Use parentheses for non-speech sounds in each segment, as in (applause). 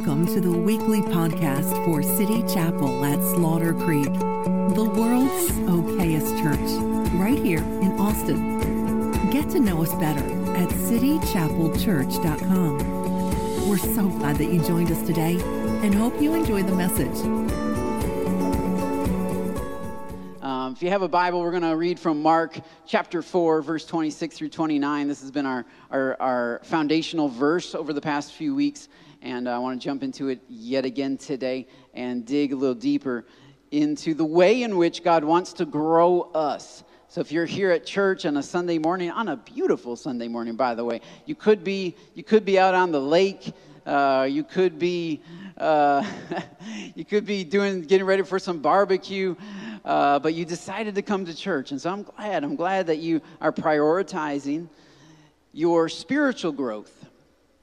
Welcome to the weekly podcast for City Chapel at Slaughter Creek, the world's okayest church, right here in Austin. Get to know us better at citychapelchurch.com. We're so glad that you joined us today and hope you enjoy the message. If you have a Bible, we're going to read from Mark chapter 4, verse 26 through 29. This has been our, our, our foundational verse over the past few weeks and I want to jump into it yet again today and dig a little deeper into the way in which God wants to grow us. So if you're here at church on a Sunday morning, on a beautiful Sunday morning, by the way, you could be you could be out on the lake. Uh, you could be uh, (laughs) you could be doing getting ready for some barbecue, uh, but you decided to come to church, and so I'm glad. I'm glad that you are prioritizing your spiritual growth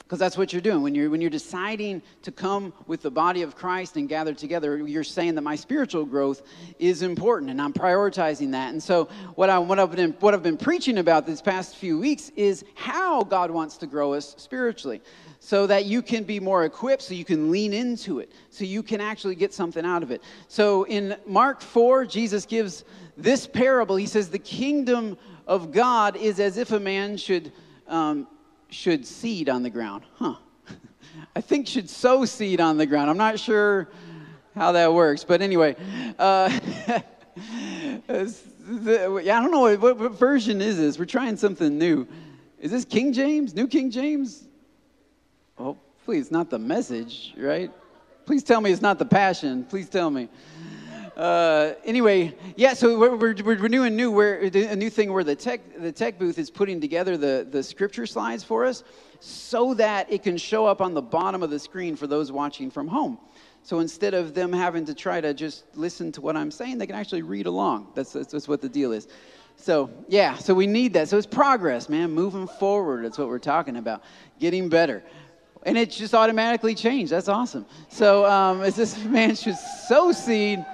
because that's what you're doing when you're when you're deciding to come with the body of Christ and gather together you're saying that my spiritual growth is important and I'm prioritizing that and so what I what I've been what I've been preaching about these past few weeks is how God wants to grow us spiritually so that you can be more equipped so you can lean into it so you can actually get something out of it so in Mark 4 Jesus gives this parable he says the kingdom of God is as if a man should um, should seed on the ground. Huh. (laughs) I think should sow seed on the ground. I'm not sure how that works, but anyway. Uh, (laughs) the, I don't know what, what version is this. We're trying something new. Is this King James? New King James? Please, not the message, right? Please tell me it's not the passion. Please tell me. Uh, anyway, yeah. So we're, we're, we're doing new. We're a new thing where the tech the tech booth is putting together the the scripture slides for us, so that it can show up on the bottom of the screen for those watching from home. So instead of them having to try to just listen to what I'm saying, they can actually read along. That's that's, that's what the deal is. So yeah. So we need that. So it's progress, man. Moving forward. That's what we're talking about. Getting better and it just automatically changed. That's awesome. So um, as this (laughs) man should sow seed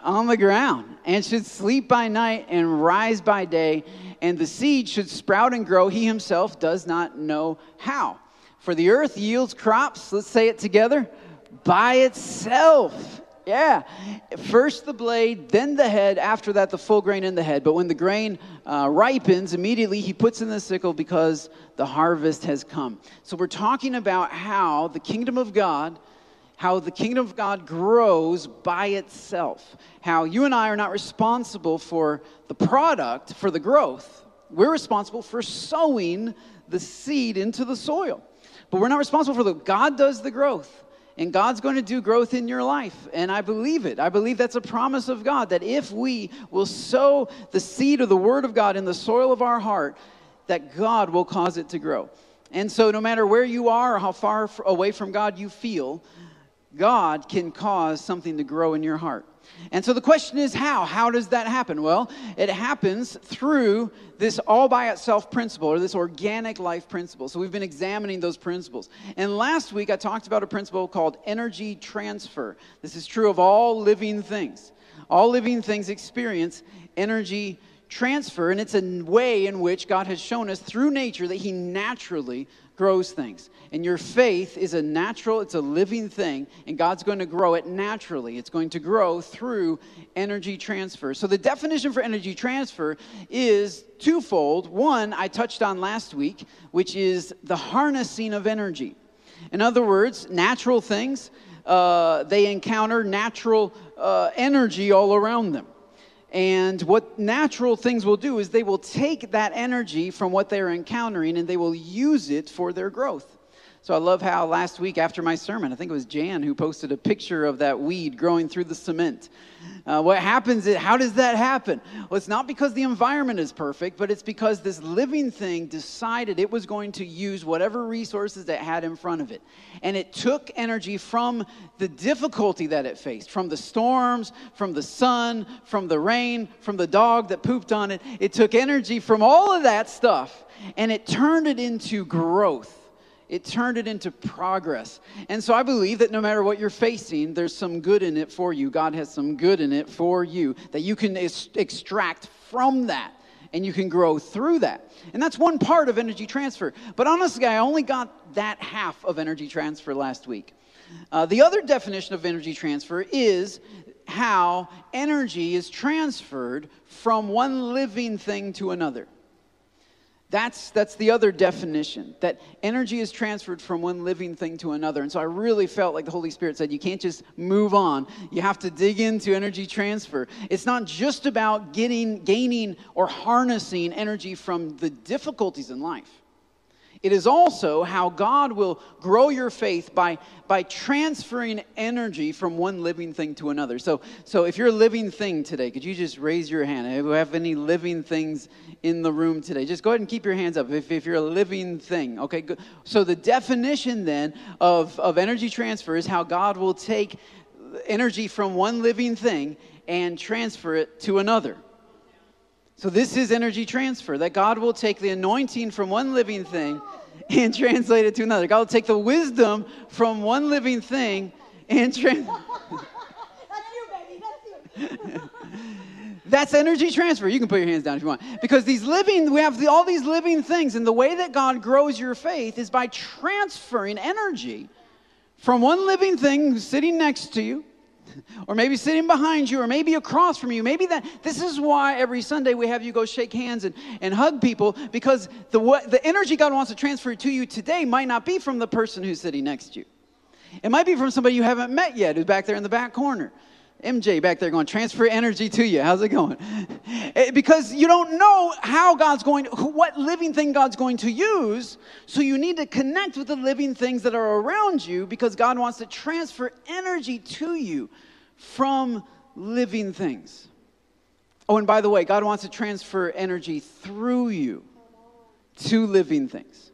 on the ground and should sleep by night and rise by day, and the seed should sprout and grow. He himself does not know how. For the earth yields crops, let's say it together, by itself. Yeah. First the blade, then the head, after that the full grain in the head. But when the grain uh, ripens, immediately he puts in the sickle because the harvest has come. So we're talking about how the kingdom of God how the kingdom of God grows by itself. How you and I are not responsible for the product, for the growth. We're responsible for sowing the seed into the soil. But we're not responsible for the God does the growth. And God's going to do growth in your life. And I believe it. I believe that's a promise of God that if we will sow the seed of the word of God in the soil of our heart, that God will cause it to grow. And so, no matter where you are or how far away from God you feel, God can cause something to grow in your heart. And so the question is how? How does that happen? Well, it happens through this all by itself principle or this organic life principle. So we've been examining those principles. And last week I talked about a principle called energy transfer. This is true of all living things. All living things experience energy transfer, and it's a way in which God has shown us through nature that He naturally grows things. And your faith is a natural, it's a living thing, and God's going to grow it naturally. It's going to grow through energy transfer. So, the definition for energy transfer is twofold. One, I touched on last week, which is the harnessing of energy. In other words, natural things, uh, they encounter natural uh, energy all around them. And what natural things will do is they will take that energy from what they're encountering and they will use it for their growth. So I love how last week after my sermon, I think it was Jan who posted a picture of that weed growing through the cement. Uh, what happens is, how does that happen? Well, it's not because the environment is perfect, but it's because this living thing decided it was going to use whatever resources it had in front of it. And it took energy from the difficulty that it faced, from the storms, from the sun, from the rain, from the dog that pooped on it. It took energy from all of that stuff and it turned it into growth it turned it into progress. And so I believe that no matter what you're facing, there's some good in it for you. God has some good in it for you that you can extract from that and you can grow through that. And that's one part of energy transfer. But honestly, I only got that half of energy transfer last week. Uh, the other definition of energy transfer is how energy is transferred from one living thing to another. That's, that's the other definition that energy is transferred from one living thing to another. And so I really felt like the Holy Spirit said, you can't just move on. You have to dig into energy transfer. It's not just about getting, gaining, or harnessing energy from the difficulties in life. It is also how God will grow your faith by, by transferring energy from one living thing to another. So, so if you're a living thing today, could you just raise your hand? If you have any living things in the room today, just go ahead and keep your hands up if, if you're a living thing. Okay, good. So the definition then of, of energy transfer is how God will take energy from one living thing and transfer it to another. So, this is energy transfer that God will take the anointing from one living thing and (laughs) translate it to another. God will take the wisdom from one living thing and (laughs) translate. That's you, baby. That's you. (laughs) That's energy transfer. You can put your hands down if you want. Because these living, we have the, all these living things, and the way that God grows your faith is by transferring energy from one living thing sitting next to you (laughs) or maybe sitting behind you, or maybe across from you. Maybe that this is why every Sunday we have you go shake hands and, and hug people because the, what, the energy God wants to transfer to you today might not be from the person who's sitting next to you. It might be from somebody you haven't met yet who's back there in the back corner. MJ back there going, transfer energy to you. How's it going? (laughs) Eh, because you don't know how God's going, what living thing God's going to use. So you need to connect with the living things that are around you because God wants to transfer energy to you from living things. Oh, and by the way, God wants to transfer energy through you to living things.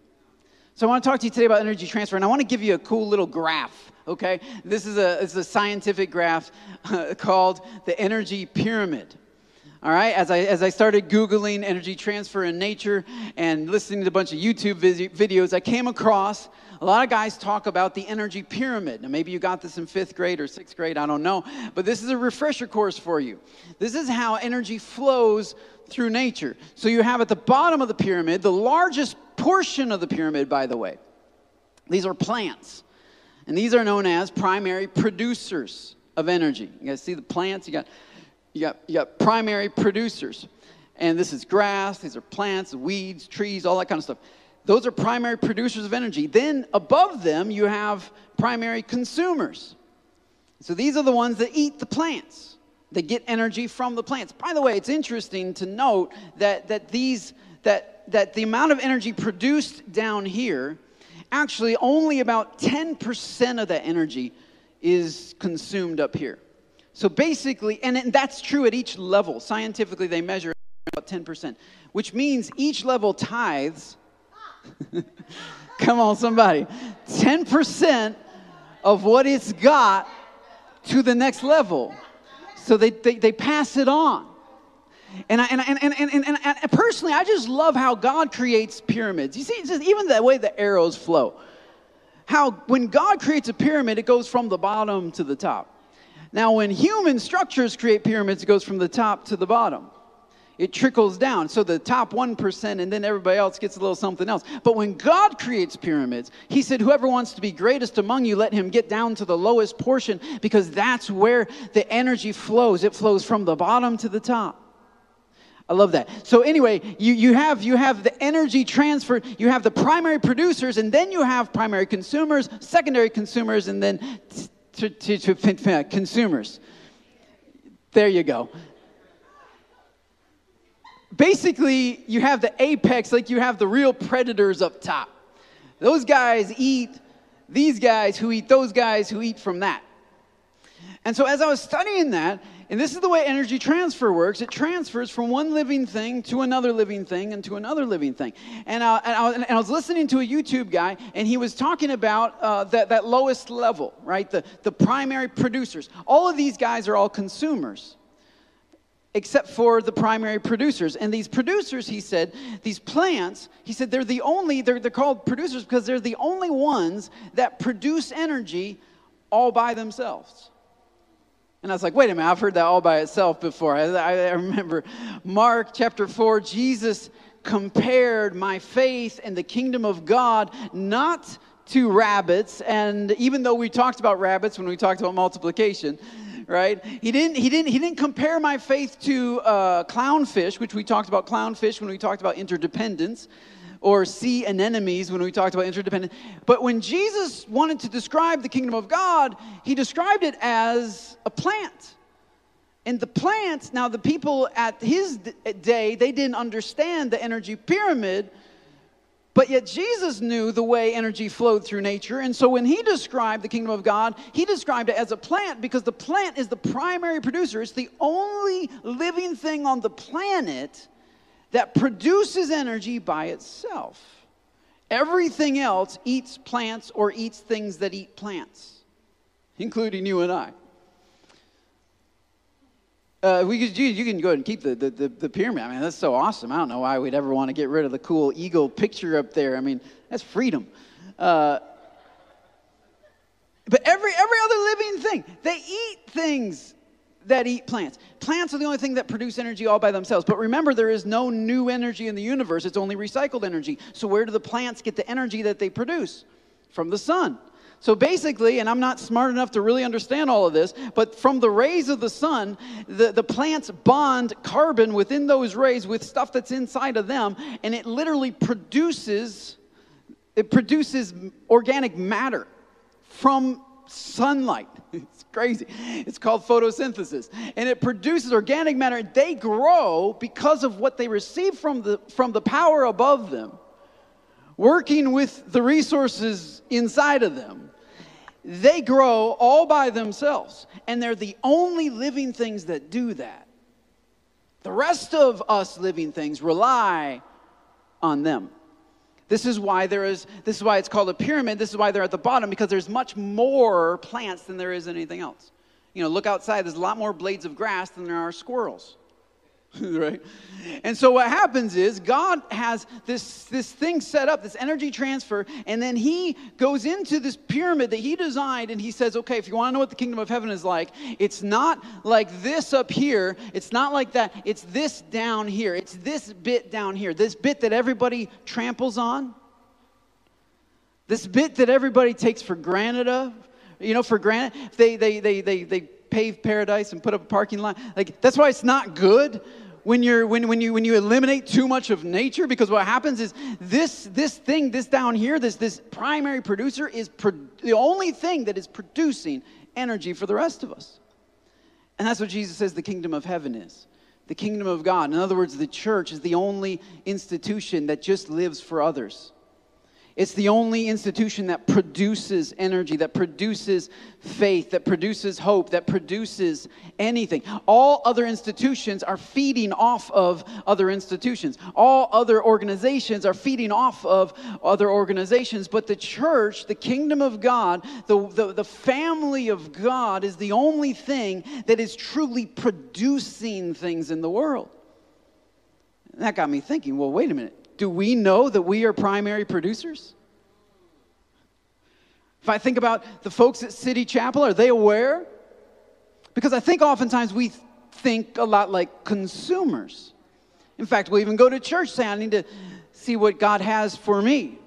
So I want to talk to you today about energy transfer, and I want to give you a cool little graph okay? This is a, it's a scientific graph uh, (laughs) called the energy pyramid. All right, as I, as I started Googling energy transfer in nature and listening to a bunch of YouTube videos, I came across a lot of guys talk about the energy pyramid. Now, maybe you got this in fifth grade or sixth grade, I don't know. But this is a refresher course for you. This is how energy flows through nature. So you have at the bottom of the pyramid, the largest portion of the pyramid, by the way, these are plants. And these are known as primary producers of energy. You guys see the plants? You got, you got, you got primary producers. And this is grass, these are plants, weeds, trees, all that kind of stuff. Those are primary producers of energy. Then above them, you have primary consumers. So these are the ones that eat the plants. They get energy from the plants. By the way, it's interesting to note that, that these that, that the amount of energy produced down here actually only about 10% of that energy is consumed up here. So basically, and that's true at each level. Scientifically, they measure about 10%, which means each level tithes. (laughs) Come on, somebody. 10% of what it's got to the next level. So they, they, they pass it on. And, I, and, and, and, and, and, and, personally, I just love how God creates pyramids. You see, just even the way the arrows flow. How when God creates a pyramid, it goes from the bottom to the top. Now, when human structures create pyramids, it goes from the top to the bottom. It trickles down. So the top 1% and then everybody else gets a little something else. But when God creates pyramids, He said, Whoever wants to be greatest among you, let him get down to the lowest portion because that's where the energy flows. It flows from the bottom to the top. I love that. So anyway, you, you have you have the energy transfer, you have the primary producers, and then you have primary consumers, secondary consumers, and then to, to, to consumers. There you go. Basically, you have the apex, like you have the real predators up top. Those guys eat these guys who eat those guys who eat from that. And so as I was studying that, and this is the way energy transfer works. It transfers from one living thing to another living thing and to another living thing. And, uh, and, I, and I, was listening to a YouTube guy, and he was talking about uh, that, that lowest level, right? The, the primary producers. All of these guys are all consumers except for the primary producers. And these producers, he said, these plants, he said, they're the only, they're, they're called producers because they're the only ones that produce energy all by themselves. And I was like, wait a minute, I've heard that all by itself before. I, I remember Mark chapter 4, Jesus compared my faith and the kingdom of God not to rabbits. And even though we talked about rabbits when we talked about multiplication, right? He didn't, he didn't, he didn't compare my faith to uh, clownfish, which we talked about clownfish when we talked about interdependence or sea anemones when we talked about interdependence. But when Jesus wanted to describe the kingdom of God, he described it as a plant. And the plants, now the people at his day, they didn't understand the energy pyramid, but yet Jesus knew the way energy flowed through nature. And so when he described the kingdom of God, he described it as a plant because the plant is the primary producer. It's the only living thing on the planet that produces energy by itself. Everything else eats plants or eats things that eat plants, including you and I. Uh, we could, you, you, can go ahead and keep the, the, the, the, pyramid. I mean, that's so awesome. I don't know why we'd ever want to get rid of the cool eagle picture up there. I mean, that's freedom. Uh, but every, every other living thing, they eat things that eat plants. Plants are the only thing that produce energy all by themselves. But remember, there is no new energy in the universe, it's only recycled energy. So, where do the plants get the energy that they produce? From the sun. So basically, and I'm not smart enough to really understand all of this, but from the rays of the sun, the, the plants bond carbon within those rays with stuff that's inside of them, and it literally produces it produces organic matter from sunlight. (laughs) It's crazy. It's called photosynthesis. And it produces organic matter. They grow because of what they receive from the, from the power above them, working with the resources inside of them. They grow all by themselves. And they're the only living things that do that. The rest of us living things rely on them. This is why there is this is why it's called a pyramid. This is why they're at the bottom because there's much more plants than there is anything else. You know, look outside, there's a lot more blades of grass than there are squirrels. (laughs) right? And so what happens is God has this, this thing set up, this energy transfer, and then he goes into this pyramid that he designed and he says, okay, if you want to know what the kingdom of heaven is like, it's not like this up here, it's not like that, it's this down here, it's this bit down here, this bit that everybody tramples on, this bit that everybody takes for granted of, you know, for granted. They, they, they, they, they pave paradise and put up a parking lot. Like, that's why it's not good when, you're, when, when, you, when you eliminate too much of nature because what happens is this, this thing, this down here, this, this primary producer is pro- the only thing that is producing energy for the rest of us. And that's what Jesus says the kingdom of heaven is the kingdom of God. In other words, the church is the only institution that just lives for others. It's the only institution that produces energy, that produces faith, that produces hope, that produces anything. All other institutions are feeding off of other institutions. All other organizations are feeding off of other organizations. But the church, the kingdom of God, the, the, the family of God is the only thing that is truly producing things in the world. And that got me thinking well, wait a minute do we know that we are primary producers? If I think about the folks at City Chapel, are they aware? Because I think oftentimes we think a lot like consumers. In fact, we'll even go to church saying, I need to see what God has for me.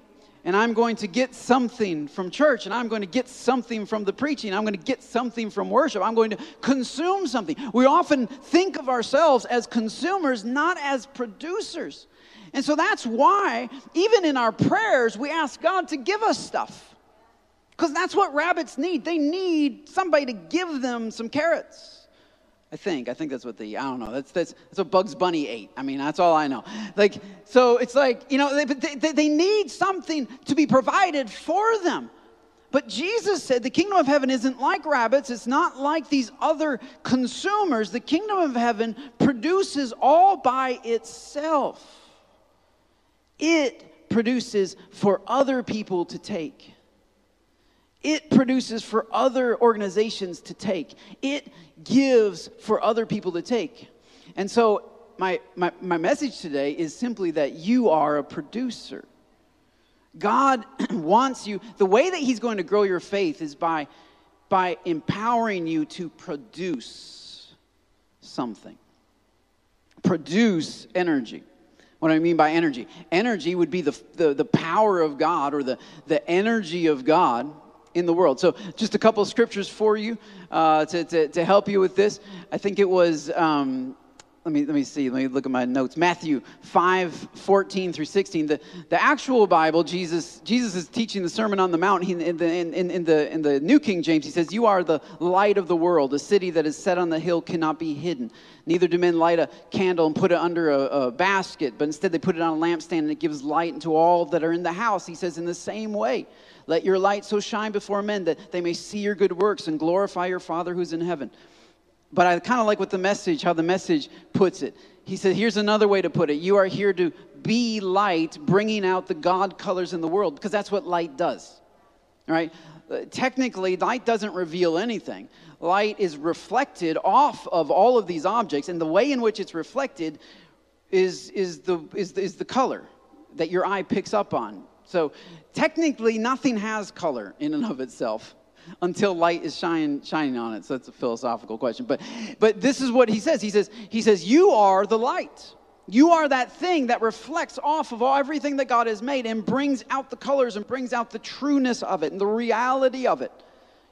And I'm going to get something from church, and I'm going to get something from the preaching, I'm going to get something from worship, I'm going to consume something. We often think of ourselves as consumers, not as producers. And so that's why, even in our prayers, we ask God to give us stuff. Because that's what rabbits need. They need somebody to give them some carrots. I think. I think that's what the, I don't know. That's, that's, that's what Bugs Bunny ate. I mean, that's all I know. Like, so it's like, you know, they, they, they need something to be provided for them. But Jesus said the kingdom of heaven isn't like rabbits. It's not like these other consumers. The kingdom of heaven produces all by itself it produces for other people to take. It produces for other organizations to take. It gives for other people to take. And so, my, my, my message today is simply that you are a producer. God (clears throat) wants you, the way that He's going to grow your faith is by by empowering you to produce something. Produce energy. What I mean by energy? Energy would be the, the, the power of God or the, the energy of God in the world. So, just a couple of scriptures for you uh, to, to, to, help you with this. I think it was um, let me let me see let me look at my notes matthew 5 14 through 16 the, the actual bible jesus jesus is teaching the sermon on the mount he, in, the, in, in, the, in the new king james he says you are the light of the world a city that is set on the hill cannot be hidden neither do men light a candle and put it under a, a basket but instead they put it on a lampstand and it gives light into all that are in the house he says in the same way let your light so shine before men that they may see your good works and glorify your father who's in heaven but I kind of like what the message, how the message puts it. He said, here's another way to put it. You are here to be light, bringing out the God colors in the world, because that's what light does. Right? Uh, technically, light doesn't reveal anything. Light is reflected off of all of these objects, and the way in which it's reflected is, is, the, is, is the color that your eye picks up on. So, technically, nothing has color in and of itself until light is shine, shining on it. So that's a philosophical question. But, but this is what he says. He says, he says, you are the light. You are that thing that reflects off of all, everything that God has made and brings out the colors and brings out the trueness of it and the reality of it.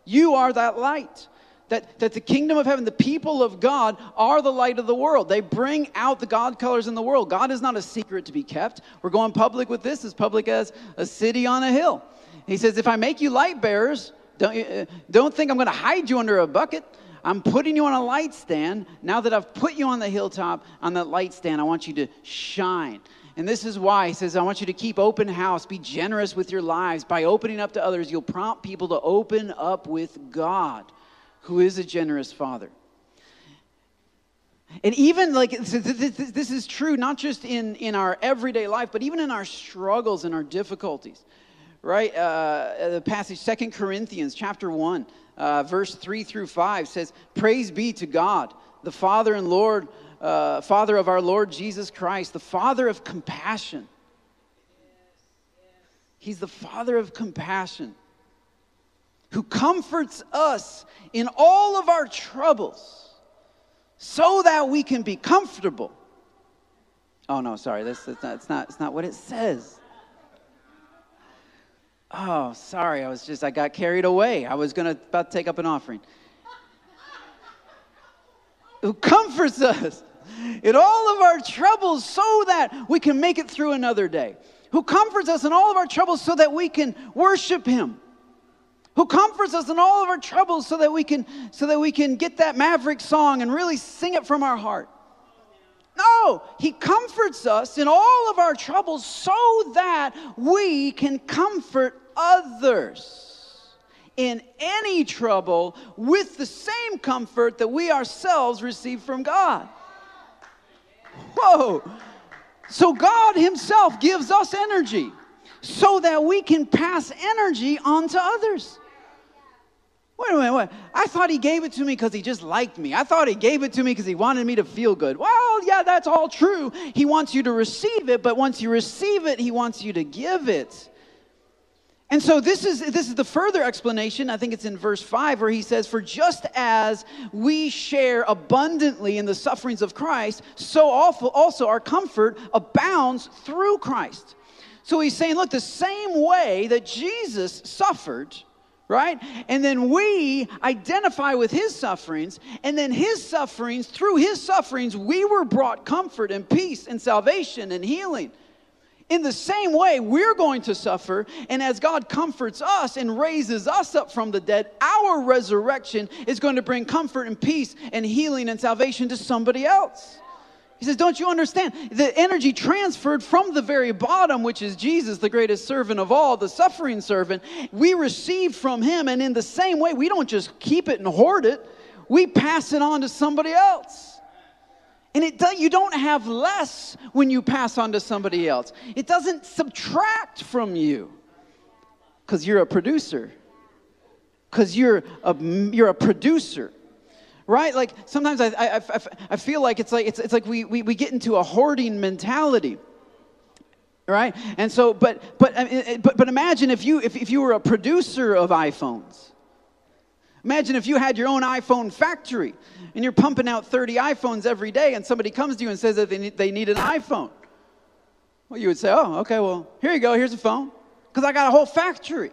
You are that light. That, that the kingdom of heaven, the people of God, are the light of the world. They bring out the God colors in the world. God is not a secret to be kept. We're going public with this, as public as a city on a hill. He says, If I make you light bearers, don't, uh, don't think I'm going to hide you under a bucket. I'm putting you on a light stand. Now that I've put you on the hilltop, on that light stand, I want you to shine. And this is why he says, I want you to keep open house, be generous with your lives. By opening up to others, you'll prompt people to open up with God, who is a generous Father. And even like this is true not just in, in our everyday life, but even in our struggles and our difficulties right? Uh, the passage, Second Corinthians chapter 1, uh, verse 3 through 5 says, Praise be to God, the Father and Lord, uh, Father of our Lord Jesus Christ, the Father of compassion. He's the Father of compassion who comforts us in all of our troubles so that we can be comfortable. Oh, no, sorry, that's, that's, not, that's, not, that's not what it says. Oh, sorry. I was just, I got carried away. I was to about to take up an offering. Who comforts us in all of our troubles so that we can make it through another day. Who comforts us in all of our troubles so that we can worship Him. Who comforts us in all of our troubles so that we can, so that we can get that maverick song and really sing it from our heart. No, He comforts us in all of our troubles so that we can comfort others in any trouble with the same comfort that we ourselves receive from God. Whoa. So God Himself gives us energy so that we can pass energy on to others. Wait a minute, wait. I thought he gave it to me because he just liked me. I thought he gave it to me because he wanted me to feel good. Well, yeah, that's all true. He wants you to receive it, but once you receive it, he wants you to give it. And so this is this is the further explanation. I think it's in verse 5 where he says, "For just as we share abundantly in the sufferings of Christ, so also our comfort abounds through Christ." So he's saying, look, the same way that Jesus suffered, right? And then we identify with his sufferings, and then his sufferings, through his sufferings, we were brought comfort and peace and salvation and healing. In the same way, we're going to suffer, and as God comforts us and raises us up from the dead, our resurrection is going to bring comfort and peace and healing and salvation to somebody else. He says, Don't you understand? The energy transferred from the very bottom, which is Jesus, the greatest servant of all, the suffering servant, we receive from him. And in the same way, we don't just keep it and hoard it, we pass it on to somebody else. And it do, you don't have less when you pass on to somebody else, it doesn't subtract from you because you're a producer. Because you're a, you're a producer right? Like sometimes I, I, I, I feel like it's like it's, it's like we, we, we get into a hoarding mentality right and so but but but but imagine if you if, if you were a producer of iphones Imagine if you had your own iPhone factory and you're pumping out 30 iPhones every day and somebody comes to you and says that they need, they need an iPhone. Well, you would say, oh, okay, well, here you go, here's a phone, because I got a whole factory.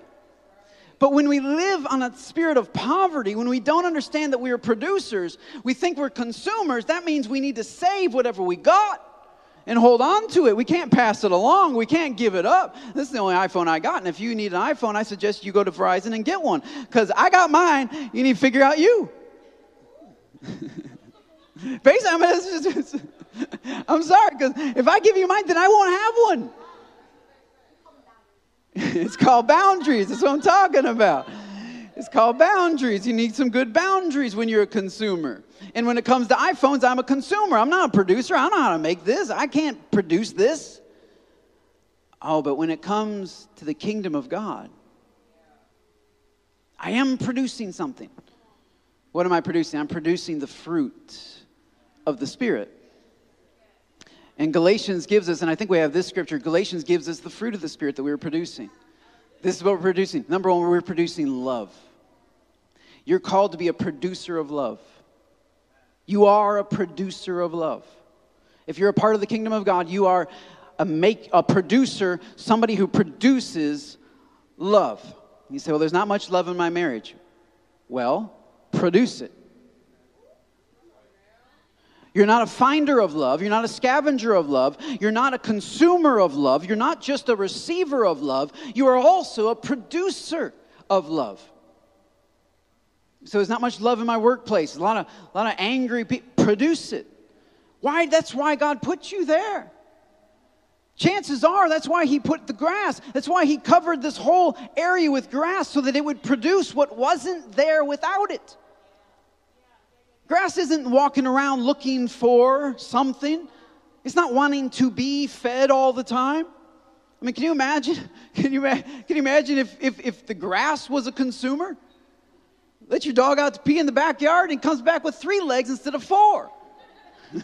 But when we live on a spirit of poverty, when we don't understand that we are producers, we think we're consumers, that means we need to save whatever we got and hold on to it. We can't pass it along. We can't give it up. This is the only iPhone I got. And if you need an iPhone, I suggest you go to Verizon and get one because I got mine. You need to figure out you. (laughs) Basically, I (laughs) I'm sorry because if I give you mine, then I won't have one. (laughs) it's called boundaries. That's what I'm talking about. It's called boundaries. You need some good boundaries when you're a consumer. And when it comes to iPhones, I'm a consumer. I'm not a producer. I don't know how to make this. I can't produce this. Oh, but when it comes to the kingdom of God, I am producing something. What am I producing? I'm producing the fruit of the Spirit. And Galatians gives us, and I think we have this scripture Galatians gives us the fruit of the Spirit that we are producing. This is what we're producing. Number one, we're producing love. You're called to be a producer of love. You are a producer of love. If you're a part of the kingdom of God, you are a make a producer, somebody who produces love. You say, "Well, there's not much love in my marriage." Well, produce it. You're not a finder of love. You're not a scavenger of love. You're not a consumer of love. You're not just a receiver of love. You are also a producer of love. So there's not much love in my workplace. A lot of, a lot of angry people. Produce it. Why? That's why God put you there. Chances are that's why he put the grass. That's why he covered this whole area with grass so that it would produce what wasn't there without it. Grass isn't walking around looking for something. It's not wanting to be fed all the time. I mean, can you imagine? (laughs) Can you, can you imagine if, if, if the grass was a consumer? Let your dog out to pee in the backyard and comes back with three legs instead of four. (laughs)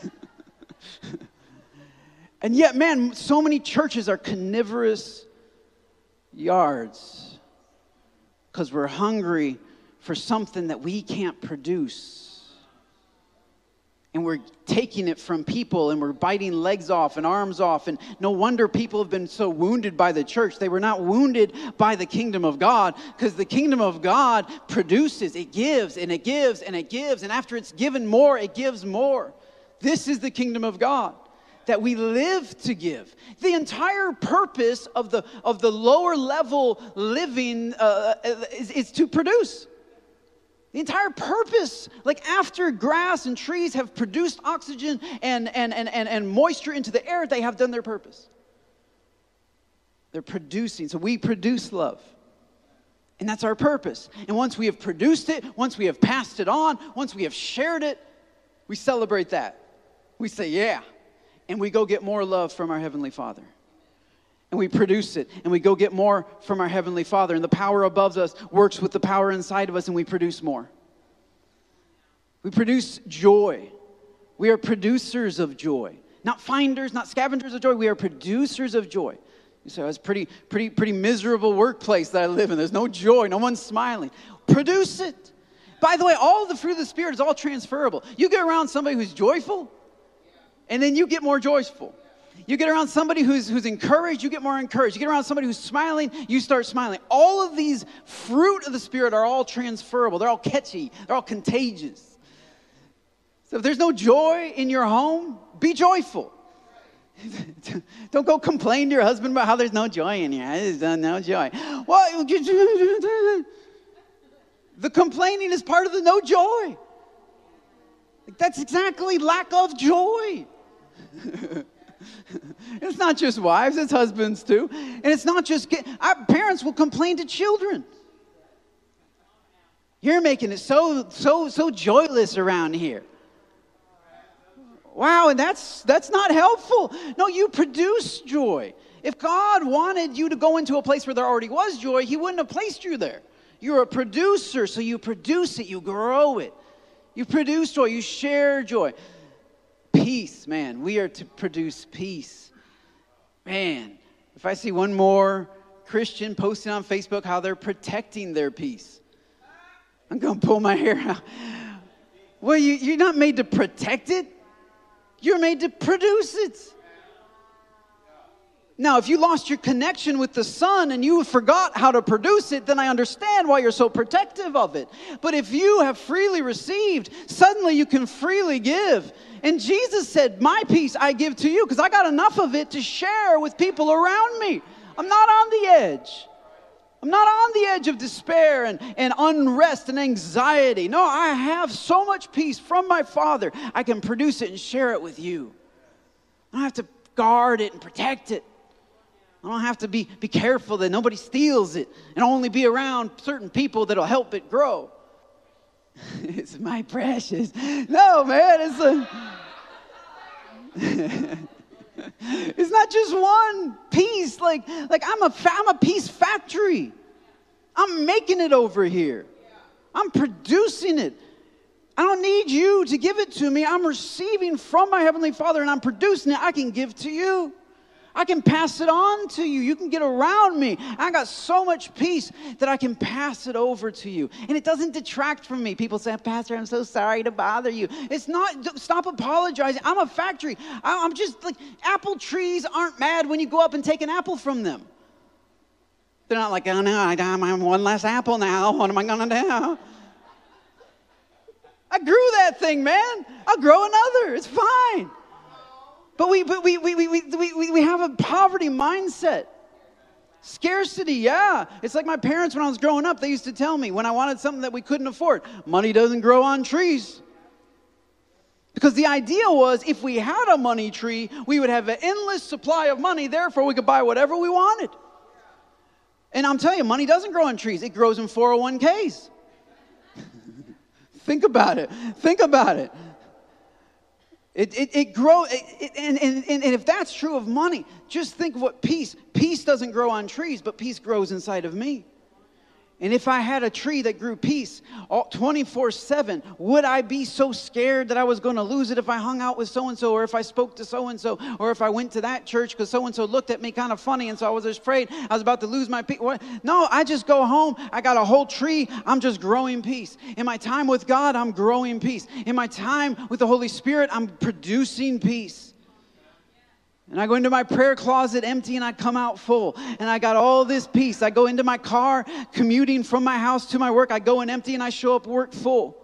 and yet, man, so many churches are carnivorous yards because we're hungry for something that we can't produce and we're taking it from people and we're biting legs off and arms off. And no wonder people have been so wounded by the church. They were not wounded by the kingdom of God because the kingdom of God produces, it gives and it gives and it gives. And after it's given more, it gives more. This is the kingdom of God that we live to give. The entire purpose of the, of the lower level living uh, is, is to produce. The entire purpose, like after grass and trees have produced oxygen and, and, and, and, and moisture into the air, they have done their purpose. They're producing. So we produce love. And that's our purpose. And once we have produced it, once we have passed it on, once we have shared it, we celebrate that. We say, yeah. And we go get more love from our Heavenly Father and we produce it and we go get more from our heavenly father and the power above us works with the power inside of us and we produce more we produce joy we are producers of joy not finders not scavengers of joy we are producers of joy you say, oh, it's pretty, pretty, pretty miserable workplace that I live in. There's no joy, no one's smiling. Produce it. By the way, all the fruit of the Spirit is all transferable. You get around somebody who's joyful, and then you get more joyful. You get around somebody who's, who's encouraged, you get more encouraged. You get around somebody who's smiling, you start smiling. All of these fruit of the Spirit are all transferable, they're all catchy, they're all contagious. So if there's no joy in your home, be joyful. (laughs) Don't go complain to your husband about how there's no joy in here. There's no joy. Well, the complaining is part of the no joy. That's exactly lack of joy. (laughs) (laughs) it's not just wives, it's husbands too. And it's not just our parents will complain to children. You're making it so so so joyless around here. Wow, and that's that's not helpful. No, you produce joy. If God wanted you to go into a place where there already was joy, he wouldn't have placed you there. You're a producer, so you produce it, you grow it. You produce joy, you share joy. Peace, man. We are to produce peace. Man, if I see one more Christian posting on Facebook how they're protecting their peace. I'm going to pull my (laughs) hair out. Well, you, you're not made to protect it, you're made to produce it. Now, if you lost your connection with the sun and you forgot how to produce it, then I understand why you're so protective of it. But if you have freely received, suddenly you can freely give. And Jesus said, My peace I give to you because I got enough of it to share with people around me. I'm not on the edge. I'm not on the edge of despair and, and unrest and anxiety. No, I have so much peace from my Father, I can produce it and share it with you. I don't have to guard it and protect it. I don't have to be, be careful that nobody steals it and only be around certain people that'll help it grow. (laughs) it's my precious. No, man, it's a. (laughs) it's not just one piece. Like, like I'm a, I'm a peace factory. I'm making it over here. I'm producing it. I don't need you to give it to me. I'm receiving from my Heavenly Father and I'm producing it. I can give to you. I can pass it on to you. You can get around me. I got so much peace that I can pass it over to you. And it doesn't detract from me. People say, Pastor, I'm so sorry to bother you. It's not, stop apologizing. I'm a factory. I'm just like, apple trees aren't mad when you go up and take an apple from them. They're not like, oh no, I'm one less apple now. What am I going to do? I grew that thing, man. I'll grow another. It's fine. But we, but we, we, we, we, we, we have a poverty mindset. Scarcity, yeah. It's like my parents when I was growing up, they used to tell me when I wanted something that we couldn't afford money doesn't grow on trees. Because the idea was if we had a money tree, we would have an endless supply of money, therefore, we could buy whatever we wanted. And I'm telling you, money doesn't grow on trees, it grows in 401ks. (laughs) Think about it. Think about it. It, it, it grows, and, and, and if that's true of money, just think what peace, peace doesn't grow on trees, but peace grows inside of me. And if I had a tree that grew peace 24 7, would I be so scared that I was going to lose it if I hung out with so and so, or if I spoke to so and so, or if I went to that church because so and so looked at me kind of funny and so I was afraid I was about to lose my peace? No, I just go home. I got a whole tree. I'm just growing peace. In my time with God, I'm growing peace. In my time with the Holy Spirit, I'm producing peace. And I go into my prayer closet empty and I come out full. And I got all this peace. I go into my car, commuting from my house to my work. I go in empty and I show up work full.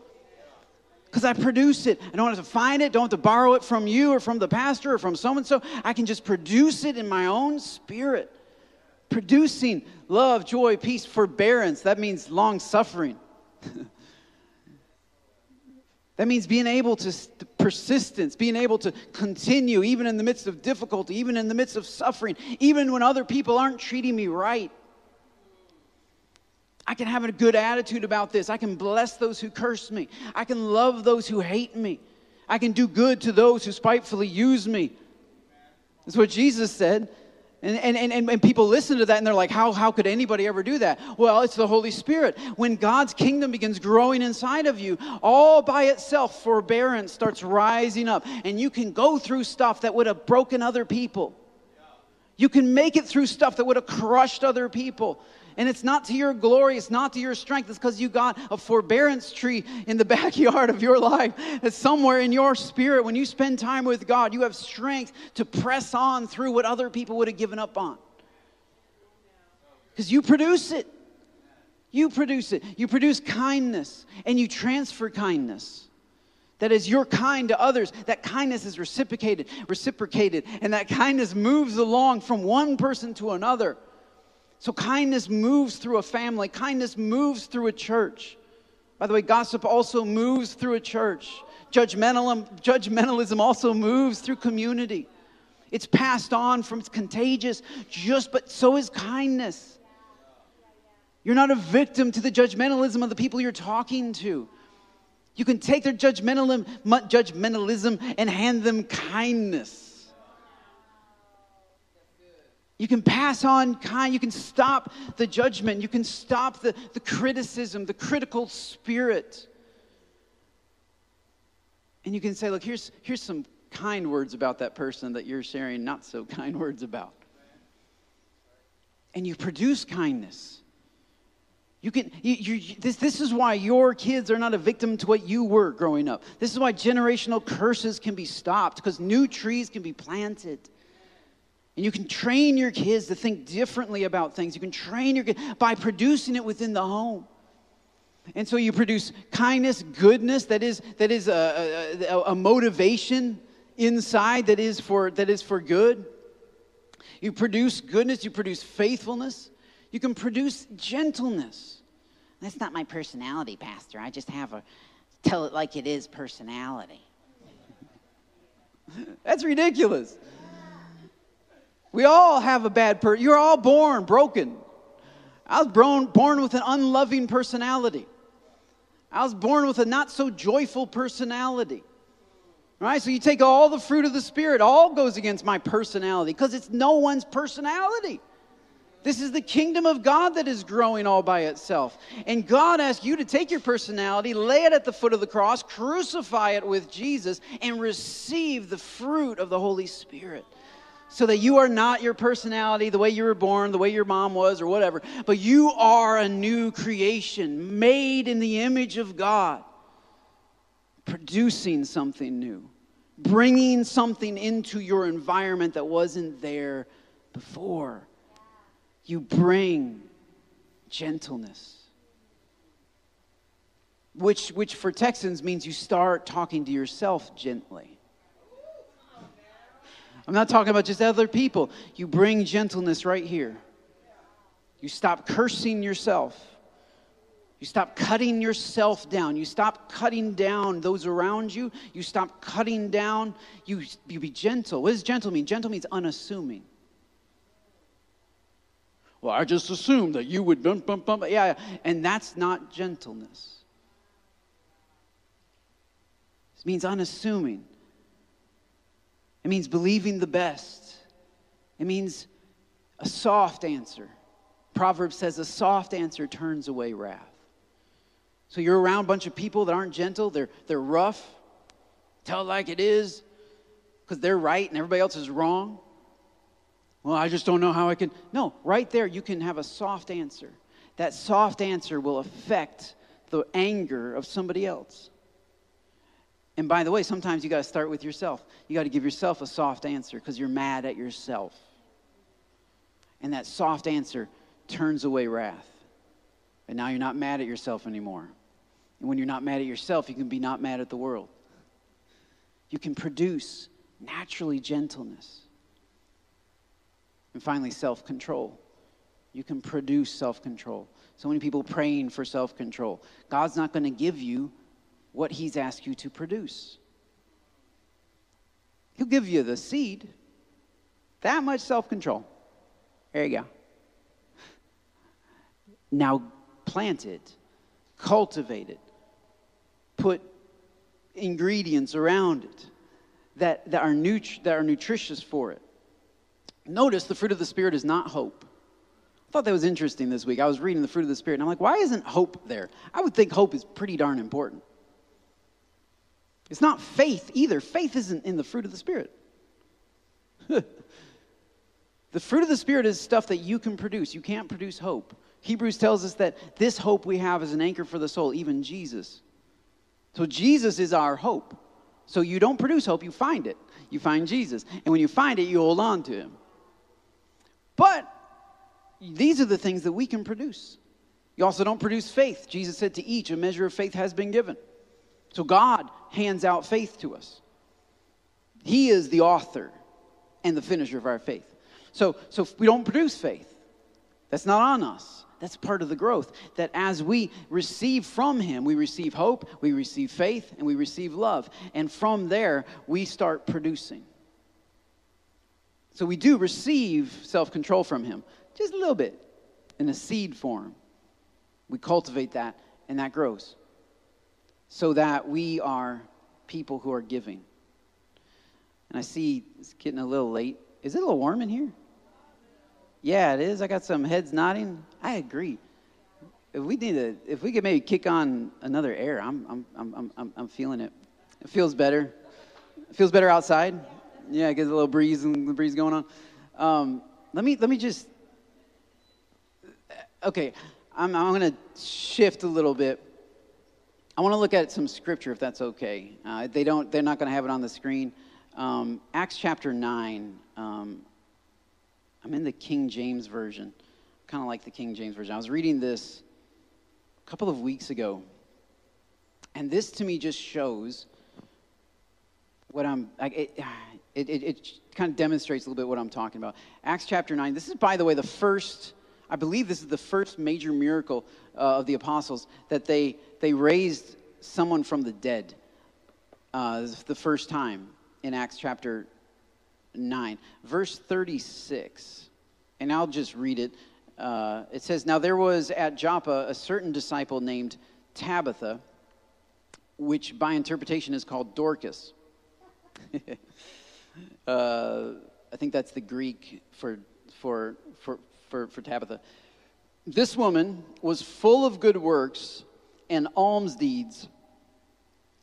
Because I produce it. I don't have to find it, don't have to borrow it from you or from the pastor or from so and so. I can just produce it in my own spirit. Producing love, joy, peace, forbearance. That means long suffering. (laughs) That means being able to, persistence, being able to continue even in the midst of difficulty, even in the midst of suffering, even when other people aren't treating me right. I can have a good attitude about this. I can bless those who curse me. I can love those who hate me. I can do good to those who spitefully use me. That's what Jesus said. And, and, and, and people listen to that and they're like, how, how could anybody ever do that? Well, it's the Holy Spirit. When God's kingdom begins growing inside of you, all by itself, forbearance starts rising up. And you can go through stuff that would have broken other people. You can make it through stuff that would have crushed other people. And it's not to your glory, it's not to your strength. It's because you got a forbearance tree in the (laughs) backyard of your life. That somewhere in your spirit, when you spend time with God, you have strength to press on through what other people would have given up on. Because you produce it. You produce it. You produce kindness and you transfer kindness. That as you're kind to others, that kindness is reciprocated, reciprocated, and that kindness moves along from one person to another. So kindness moves through a family, kindness moves through a church. By the way, gossip also moves through a church. Judgmentalism, judgmentalism also moves through community. It's passed on from it's contagious, just but so is kindness. You're not a victim to the judgmentalism of the people you're talking to. You can take their judgmentalism, judgmentalism and hand them kindness. You can pass on kind, you can stop the judgment, you can stop the, the criticism, the critical spirit. And you can say, look, here's, here's some kind words about that person that you're sharing not so (laughs) kind words about. And you produce kindness. You can, you, you, this, this is why your kids are not a victim to what you were growing up. This is why generational curses can be stopped because new trees can be planted. And you can train your kids to think differently about things. You can train your kids by producing it within the home. And so you produce kindness, goodness, that is, that is a, a, a motivation inside that is, for, that is for good. You produce goodness, you produce faithfulness, you can produce gentleness. That's not my personality, Pastor. I just have a tell it like it is personality. (laughs) That's ridiculous. We all have a bad person. You're all born broken. I was born, born with an unloving personality. I was born with a not so joyful personality. Right? So you take all the fruit of the Spirit, all goes against my personality because it's no one's personality. This is the kingdom of God that is growing all by itself. And God asks you to take your personality, lay it at the foot of the cross, crucify it with Jesus, and receive the fruit of the Holy Spirit. So that you are not your personality, the way you were born, the way your mom was, or whatever, but you are a new creation, made in the image of God, producing something new, bringing something into your environment that wasn't there before you bring gentleness. Which, which for Texans means you start talking to yourself gently. I'm not talking about just other people. You bring gentleness right here. You stop cursing yourself. You stop cutting yourself down. You stop cutting down those around you. You stop cutting down. You, you be gentle. What does gentle mean? Gentle means unassuming. Well, I just assumed that you would bump, bump, bump. Yeah, and that's not gentleness. It means unassuming. It means believing the best. It means a soft answer. Proverbs says a soft answer turns away wrath. So you're around a bunch of people that aren't gentle, they're, they're rough, tell it like it is, because they're right and everybody else is wrong. Well, I just don't know how I can. No, right there, you can have a soft answer. That soft answer will affect the anger of somebody else. And by the way, sometimes you got to start with yourself. You got to give yourself a soft answer because you're mad at yourself. And that soft answer turns away wrath. And now you're not mad at yourself anymore. And when you're not mad at yourself, you can be not mad at the world. You can produce naturally gentleness. And finally, self control. You can produce self control. So many people praying for self control. God's not going to give you what He's asked you to produce. He'll give you the seed, that much self control. There you go. Now plant it, cultivate it, put ingredients around it that, that, are, nut- that are nutritious for it. Notice the fruit of the Spirit is not hope. I thought that was interesting this week. I was reading the fruit of the Spirit, and I'm like, why isn't hope there? I would think hope is pretty darn important. It's not faith either. Faith isn't in the fruit of the Spirit. (laughs) the fruit of the Spirit is stuff that you can produce. You can't produce hope. Hebrews tells us that this hope we have is an anchor for the soul, even Jesus. So Jesus is our hope. So you don't produce hope, you find it. You find Jesus. And when you find it, you hold on to him. But these are the things that we can produce. You also don't produce faith. Jesus said to each, a measure of faith has been given. So God hands out faith to us. He is the author and the finisher of our faith. So, so we don't produce faith. That's not on us. That's part of the growth. That as we receive from Him, we receive hope, we receive faith, and we receive love. And from there, we start producing. So we do receive self control from Him, just a little bit, in a seed form. We cultivate that, and that grows. So that we are people who are giving. And I see it's getting a little late. Is it a little warm in here? Yeah, it is. I got some heads nodding. I agree. If we need to, if we could maybe kick on another air, I'm, I'm, I'm, I'm, I'm feeling it. It feels better. It feels better outside. Yeah, get a little breeze and the breeze going on. Um, let me let me just. Okay, I'm, I'm going to shift a little bit. I want to look at some scripture, if that's okay. Uh, they don't, they're not going to have it on the screen. Um, Acts chapter 9. Um, I'm in the King James Version, kind of like the King James Version. I was reading this a couple of weeks ago, and this to me just shows what I'm, it, it, it, it kind of demonstrates a little bit what I'm talking about. Acts chapter 9. This is, by the way, the first, I believe this is the first major miracle uh, of the apostles that they, they raised someone from the dead. Uh, the first time in Acts chapter 9. Verse 36, and I'll just read it. Uh, it says, Now there was at Joppa a certain disciple named Tabitha, which by interpretation is called Dorcas. (laughs) uh, I think that's the Greek for, for, for, for, for Tabitha. This woman was full of good works and alms deeds,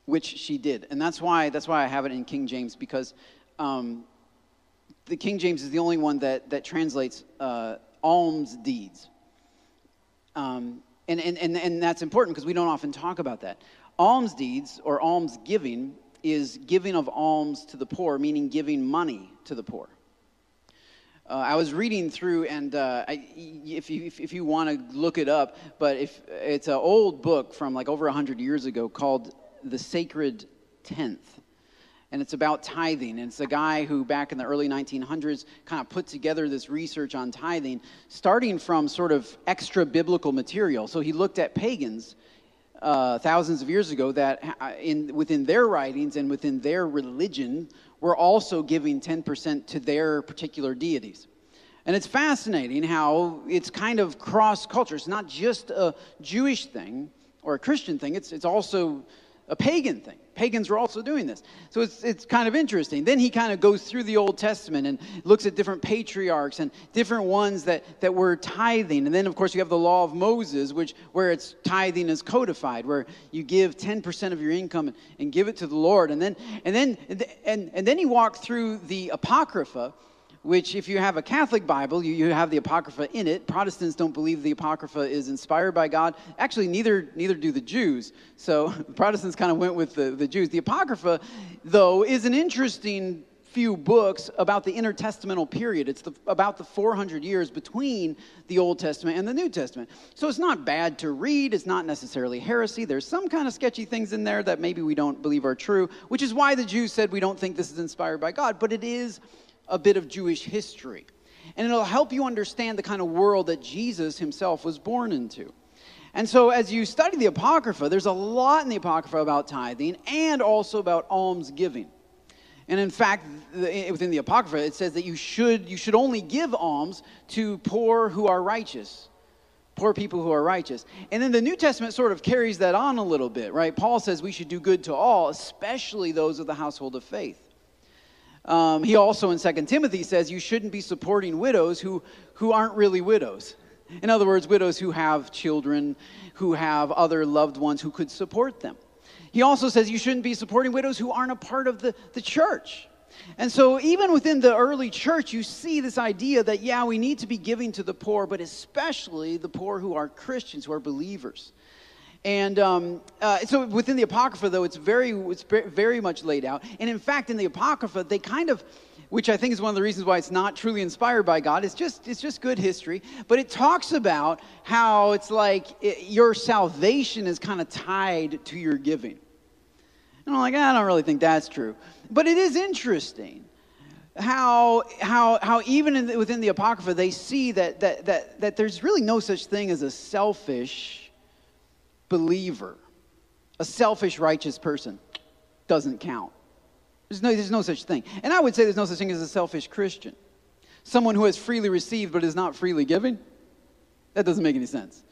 which she did. And that's why, that's why I have it in King James, because um, the King James is the only one that, that translates uh, alms deeds. Um, and, and, and, and that's important because we don't often talk about that. Alms deeds or alms giving is giving of alms to the poor, meaning giving money to the poor. Uh, I was reading through, and uh, I, if you, if, if you want to look it up, but if it's an old book from like over 100 years ago called The Sacred Tenth and it's about tithing. And it's a guy who, back in the early 1900s, kind of put together this research on tithing, starting from sort of extra biblical material. So he looked at pagans uh, thousands of years ago that, uh, in, within their writings and within their religion, were also giving 10% to their particular deities. And it's fascinating how it's kind of cross culture. It's not just a Jewish thing or a Christian thing, it's, it's also a pagan thing. Pagans were also doing this. So it's, it's kind of interesting. Then he kind of goes through the Old Testament and looks at different patriarchs and different ones that, that were tithing. And then, of course, you have the law of Moses, which where it's tithing is codified, where you give 10% of your income and, and give it to the Lord. And then, and, then, and, and then he walked through the Apocrypha, which, if you have a Catholic Bible, you, you have the Apocrypha in it. Protestants don't believe the Apocrypha is inspired by God. Actually, neither, neither do the Jews. So (laughs) Protestants kind of went with the, the Jews. The Apocrypha, though, is an interesting few books about the intertestamental period. It's the, about the 400 years between the Old Testament and the New Testament. So it's not bad to read. It's not necessarily heresy. There's some kind of sketchy things in there that maybe we don't believe are true, which is why the Jews said we don't think this is inspired by God. But it is a bit of Jewish history. And it'll help you understand the kind of world that Jesus himself was born into. And so, as you study the Apocrypha, there's a lot in the Apocrypha about tithing and also about alms giving. And in fact, within the Apocrypha, it says that you should, you should only give alms to poor who are righteous, poor people who are righteous. And then the New Testament sort of carries that on a little bit, right? Paul says we should do good to all, especially those of the household of faith. Um, he also in Second Timothy says you shouldn't be supporting widows who, who aren't really widows. In other words, widows who have children, who have other loved ones who could support them. He also says you shouldn't be supporting widows who aren't a part of the, the church. And so, even within the early church, you see this idea that, yeah, we need to be giving to the poor, but especially the poor who are Christians, who are believers. And um, uh, so within the Apocrypha, though, it's very, it's very much laid out. And in fact, in the Apocrypha, they kind of, which I think is one of the reasons why it's not truly inspired by God. It's just, it's just good history. But it talks about how it's like it, your salvation is kind of tied to your giving. And I'm like, I don't really think that's true. But it is interesting how, how, how even the, within the Apocrypha, they see that, that, that, that there's really no such thing as a selfish believer, a selfish, righteous person, doesn't count. There's no, there's no such thing. And I would say there's no such thing as a selfish Christian. Someone who has freely received but is not freely giving. That doesn't make any sense.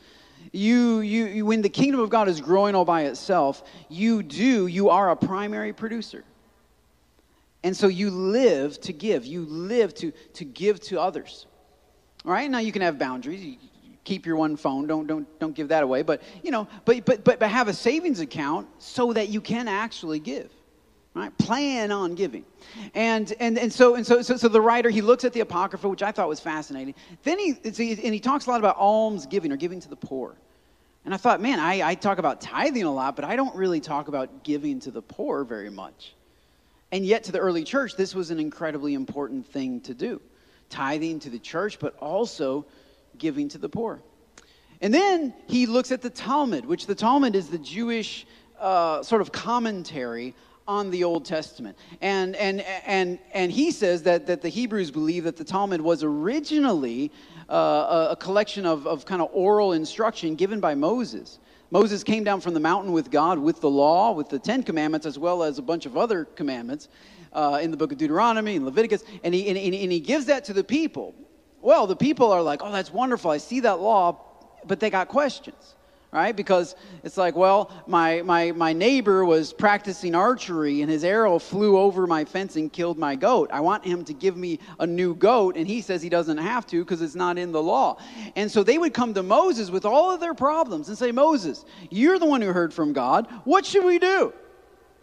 You, you, you, when the kingdom of God is growing all by itself, you do, you are a primary producer. And so you live to give. You live to, to give to others. All right, now you can have boundaries. You, keep your one phone don't don't don't give that away but you know but but but, but have a savings account so that you can actually give right? Plan on giving. And, and, and, so, and so, so, so the writer, he looks at the Apocrypha, which I thought was fascinating. Then he, and he talks a lot about alms giving or giving to the poor. And I thought, man, I, I talk about tithing a lot, but I don't really talk about giving to the poor very much. And yet, to the early church, this was an incredibly important thing to do tithing to the church, but also giving to the poor. And then he looks at the Talmud, which the Talmud is the Jewish uh, sort of commentary on the Old Testament. And, and, and, and he says that, that the Hebrews believe that the Talmud was originally uh, a, collection of, of kind of oral instruction given by Moses. Moses came down from the mountain with God with the law, with the Ten Commandments, as well as a bunch of other commandments uh, in the book of Deuteronomy and Leviticus, and he, and, and he gives that to the people. Well, the people are like, oh, that's wonderful. I see that law, but they got questions right? Because it's like, well, my, my, my neighbor was practicing archery and his arrow flew over my fence and killed my goat. I want him to give me a new goat, and he says he doesn't have to because it's not in the law. And so they would come to Moses with all of their problems and say, Moses, you're the one who heard from God. What should we do?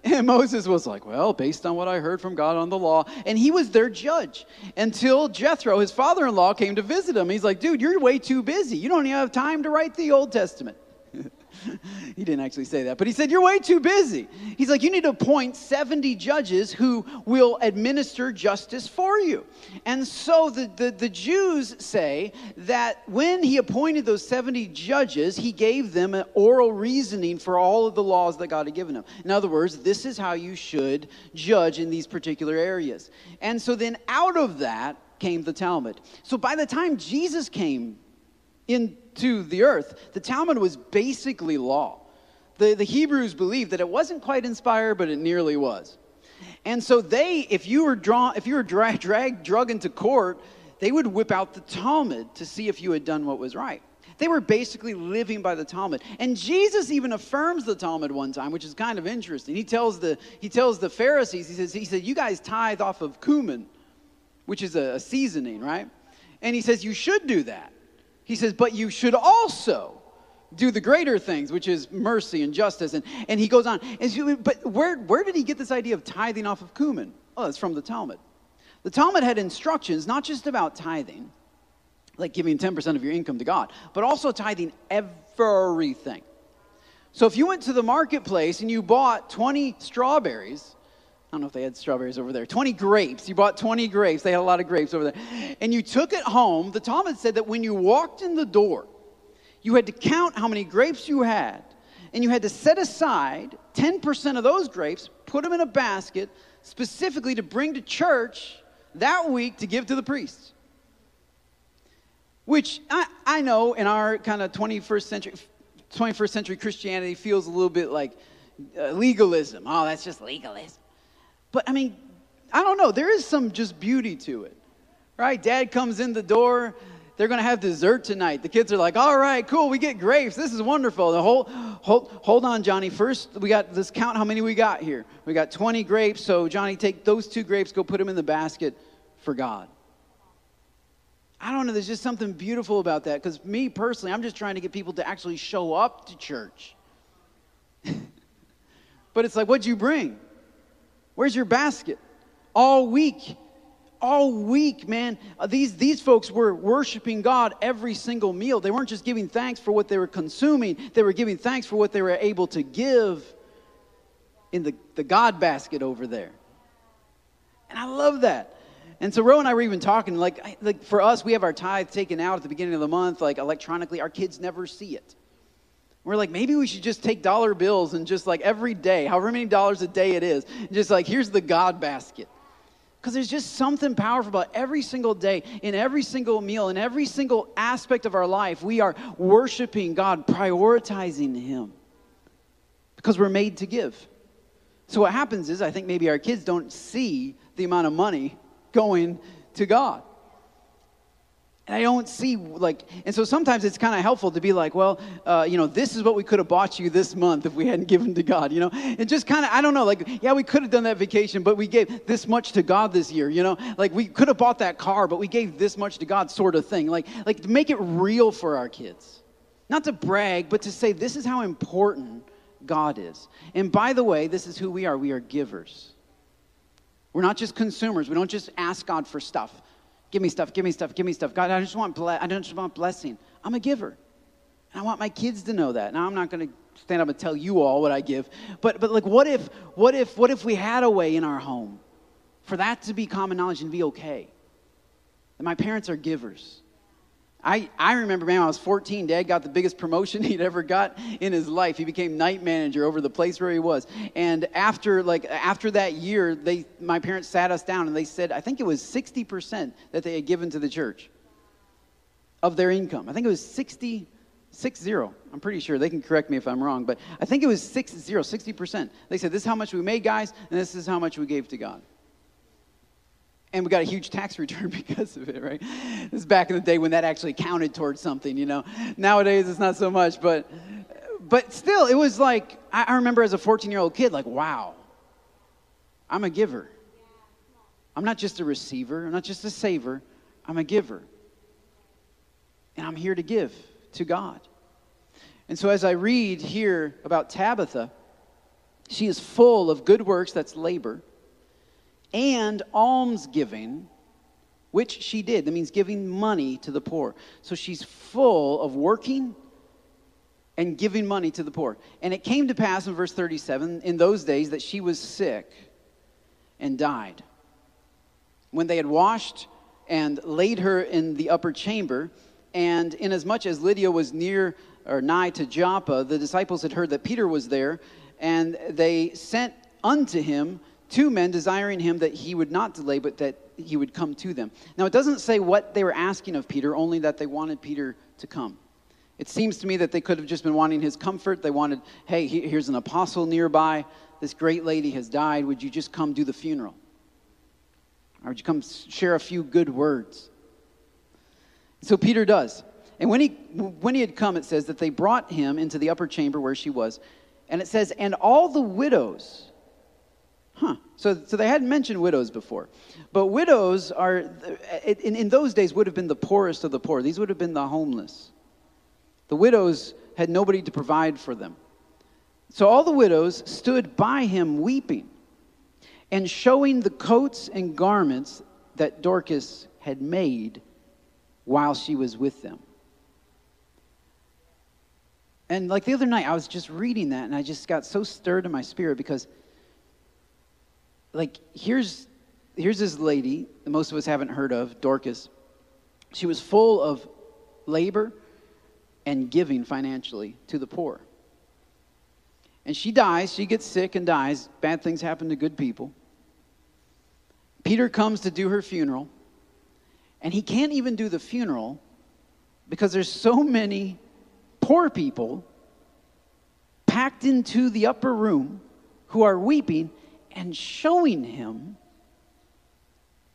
And Moses was like, Well, based on what I heard from God on the law. And he was their judge until Jethro, his father in law, came to visit him. He's like, Dude, you're way too busy. You don't even have time to write the Old Testament. (laughs) he didn't actually say that, but he said, You're way too busy. He's like, You need to appoint 70 judges who will administer justice for you. And so the, the, the Jews say that when he appointed those 70 judges, he gave them an oral reasoning for all of the laws that God had given them. In other words, this is how you should judge in these particular areas. And so then out of that came the Talmud. So by the time Jesus came into the earth, the Talmud was basically law. The, the Hebrews believed that it wasn't quite inspired, but it nearly was. And so they, if you were drawn, if you were drag, dragged, drug into court, they would whip out the Talmud to see if you had done what was right. They were basically living by the Talmud. And Jesus even affirms the Talmud one time, which is kind of interesting. He tells the, he tells the Pharisees, he says, he said, you guys tithe off of cumin, which is a, a seasoning, right? And he says, you should do that. He says, but you should also do the greater things, which is mercy and justice. And, and he goes on. And, but where, where did he get this idea of tithing off of cumin? Oh, it's from the Talmud. The Talmud had instructions not just about tithing, like giving 10% of your income to God, but also tithing everything. So if you went to the marketplace and you bought 20 strawberries, I don't know if they had strawberries over there. 20 grapes. You bought 20 grapes. They had a lot of grapes over there. And you took it home. The Talmud said that when you walked in the door, you had to count how many grapes you had. And you had to set aside 10% of those grapes, put them in a basket, specifically to bring to church that week to give to the priests. Which I, I know in our kind of 21st century, 21st century Christianity feels a little bit like uh, legalism. Oh, that's just legalism. But I mean, I don't know. There is some just beauty to it, right? Dad comes in the door. They're going to have dessert tonight. The kids are like, all right, cool. We get grapes. This is wonderful. The whole, hold, hold on, Johnny. First, we got, let's count how many we got here. We got 20 grapes. So, Johnny, take those two grapes, go put them in the basket for God. I don't know. There's just something beautiful about that. Because me personally, I'm just trying to get people to actually show up to church. (laughs) but it's like, what'd you bring? Where's your basket? All week. All week, man. Uh, these, these folks were worshiping God every single meal. They weren't just giving thanks for what they were consuming, they were giving thanks for what they were able to give in the, the God basket over there. And I love that. And so Ro and I were even talking, like, like for us, we have our tithe taken out at the beginning of the month, like electronically. Our kids never see it. We're like, maybe we should just take dollar bills and just like every day, however many dollars a day it is, just like, here's the God basket. Because there's just something powerful about every single day, in every single meal, in every single aspect of our life, we are worshiping God, prioritizing Him. Because we're made to give. So what happens is, I think maybe our kids don't see the amount of money going to God. And I don't see, like, and so sometimes it's kind of helpful to be like, well, uh, you know, this is what we could have bought you this month if we hadn't given to God, you know? And just kind of, I don't know, like, yeah, we could have done that vacation, but we gave this much to God this year, you know? Like, we could have bought that car, but we gave this much to God, sort of thing. Like, like to make it real for our kids. Not to brag, but to say, this is how important God is. And by the way, this is who we are. We are givers. We're not just consumers. We don't just ask God for stuff. Give me stuff, give me stuff, give me stuff. God, I just want ble- I just want blessing. I'm a giver. And I want my kids to know that. Now I'm not going to stand up and tell you all what I give, but but like what if what if what if we had a way in our home for that to be common knowledge and be okay? That my parents are givers. I, I remember, man, I was 14. Dad got the biggest promotion (laughs) he'd ever got in his life. He became night manager over the place where he was. And after, like, after that year, they, my parents sat us down and they said, I think it was 60% that they had given to the church of their income. I think it was 60, 60. I'm pretty sure. They can correct me if I'm wrong, but I think it was 60, 60%. They said, this is how much we made, guys, and this is how much we gave to God and we got a huge tax (laughs) return because of it, right? This is back in the day when that actually counted towards something, you know. Nowadays it's not so much, but but still, it was like I remember as a 14-year-old kid, like, wow, I'm a giver. I'm not just a receiver, I'm not just a saver, I'm a giver. And I'm here to give to God. And so as I read here about Tabitha, she is full of good works, that's labor and almsgiving, which she did. That means giving money to the poor. So she's full of working and giving money to the poor. And it came to pass in verse 37 in those days that she was sick and died. When they had washed and laid her in the upper chamber, and inasmuch as Lydda was near or nigh to Joppa, the disciples had heard that Peter was there, and they sent unto him two men desiring him that he would not delay, but that he would come to them. Now, it doesn't say what they were asking of Peter, only that they wanted Peter to come. It seems to me that they could have just been wanting his comfort. They wanted, hey, here's an apostle nearby. This great lady has died. Would you just come do the funeral? Or would you come share a few good words? So Peter does. And when he, when he had come, it says that they brought him into the upper chamber where she was. And it says, and all the widows Huh. So, so they hadn't mentioned widows before. But widows are, in, in those days, would have been the poorest of the poor. These would have been the homeless. The widows had nobody to provide for them. So all the widows stood by him weeping and showing the coats and garments that Dorcas had made while she was with them. And like the other night, I was just reading that and I just got so stirred in my spirit because like here's here's this lady that most of us haven't heard of, Dorcas. She was full of labor and giving financially to the poor. And she dies, she gets sick and dies. Bad things happen to good people. Peter comes to do her funeral, and he can't even do the funeral because there's so many poor people packed into the upper room who are weeping and showing him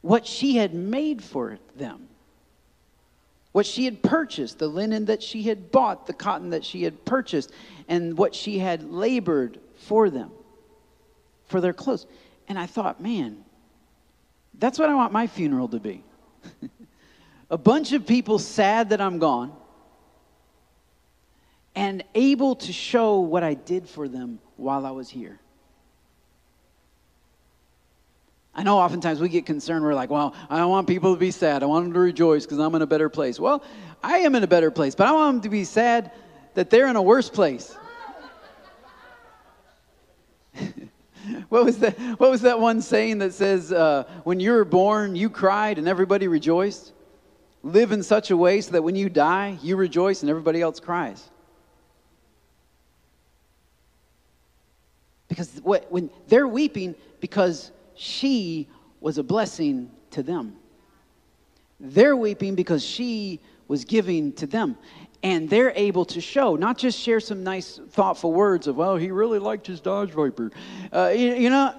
what she had made for them. What she had purchased, the linen that she had bought, the cotton that she had purchased, and what she had labored for them, for their clothes. And I thought, man, that's what I want my funeral to be. (laughs) a bunch of people sad that I'm gone and able to show what I did for them while I was here. I know oftentimes we get concerned. We're like, well, I don't want people to be sad. I want them to rejoice because I'm in a better place. Well, I am in a better place, but I want them to be sad that they're in a worse place. (laughs) what was that? What was that one saying that says, uh, "When you were born, you cried and everybody rejoiced"? Live in such a way so that when you die, you rejoice and everybody else cries. Because what, when they're weeping because she was a blessing to them. They're weeping because she was giving to them. And they're able to show, not just share some nice, thoughtful words of, well, he really liked his Dodge Viper. Uh, you, you know,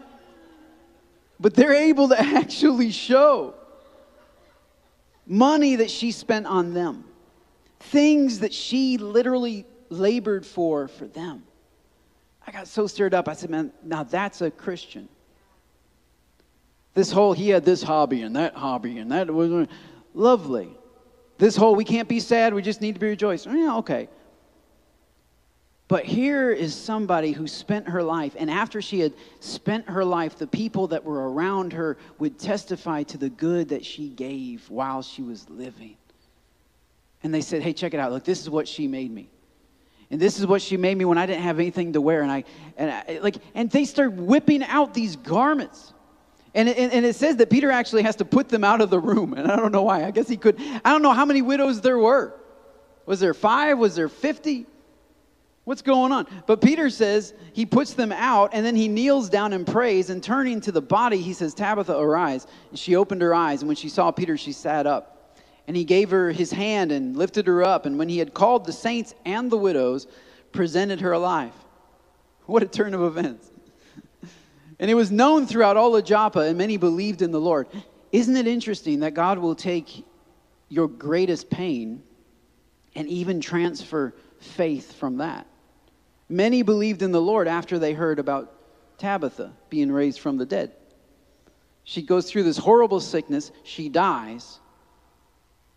but they're able to (laughs) actually show money that she spent on them, things that she literally labored for for them. I got so stirred up. I said, man, now that's a Christian. This whole, he had this hobby and that hobby and that was lovely. This whole, we can't be sad, we just need to be rejoiced. Oh, yeah, okay. But here is somebody who spent her life, and after she had spent her life, the people that were around her would testify to the good that she gave while she was living. And they said, Hey, check it out. Look, this is what she made me. And this is what she made me when I didn't have anything to wear. And I, and I, like, and they start whipping out these garments. And it, and it says that Peter actually has to put them out of the room. And I don't know why. I guess he could. I don't know how many widows there were. Was there five? Was there 50? What's going on? But Peter says he puts them out and then he kneels down and prays. And turning to the body, he says, Tabitha, arise. And she opened her eyes. And when she saw Peter, she sat up. And he gave her his hand and lifted her up. And when he had called the saints and the widows, presented her alive. What a turn of events. And it was known throughout all of Joppa, and many believed in the Lord. Isn't it interesting that God will take your greatest pain and even transfer faith from that? Many believed in the Lord after they heard about Tabitha being raised from the dead. She goes through this horrible sickness, she dies,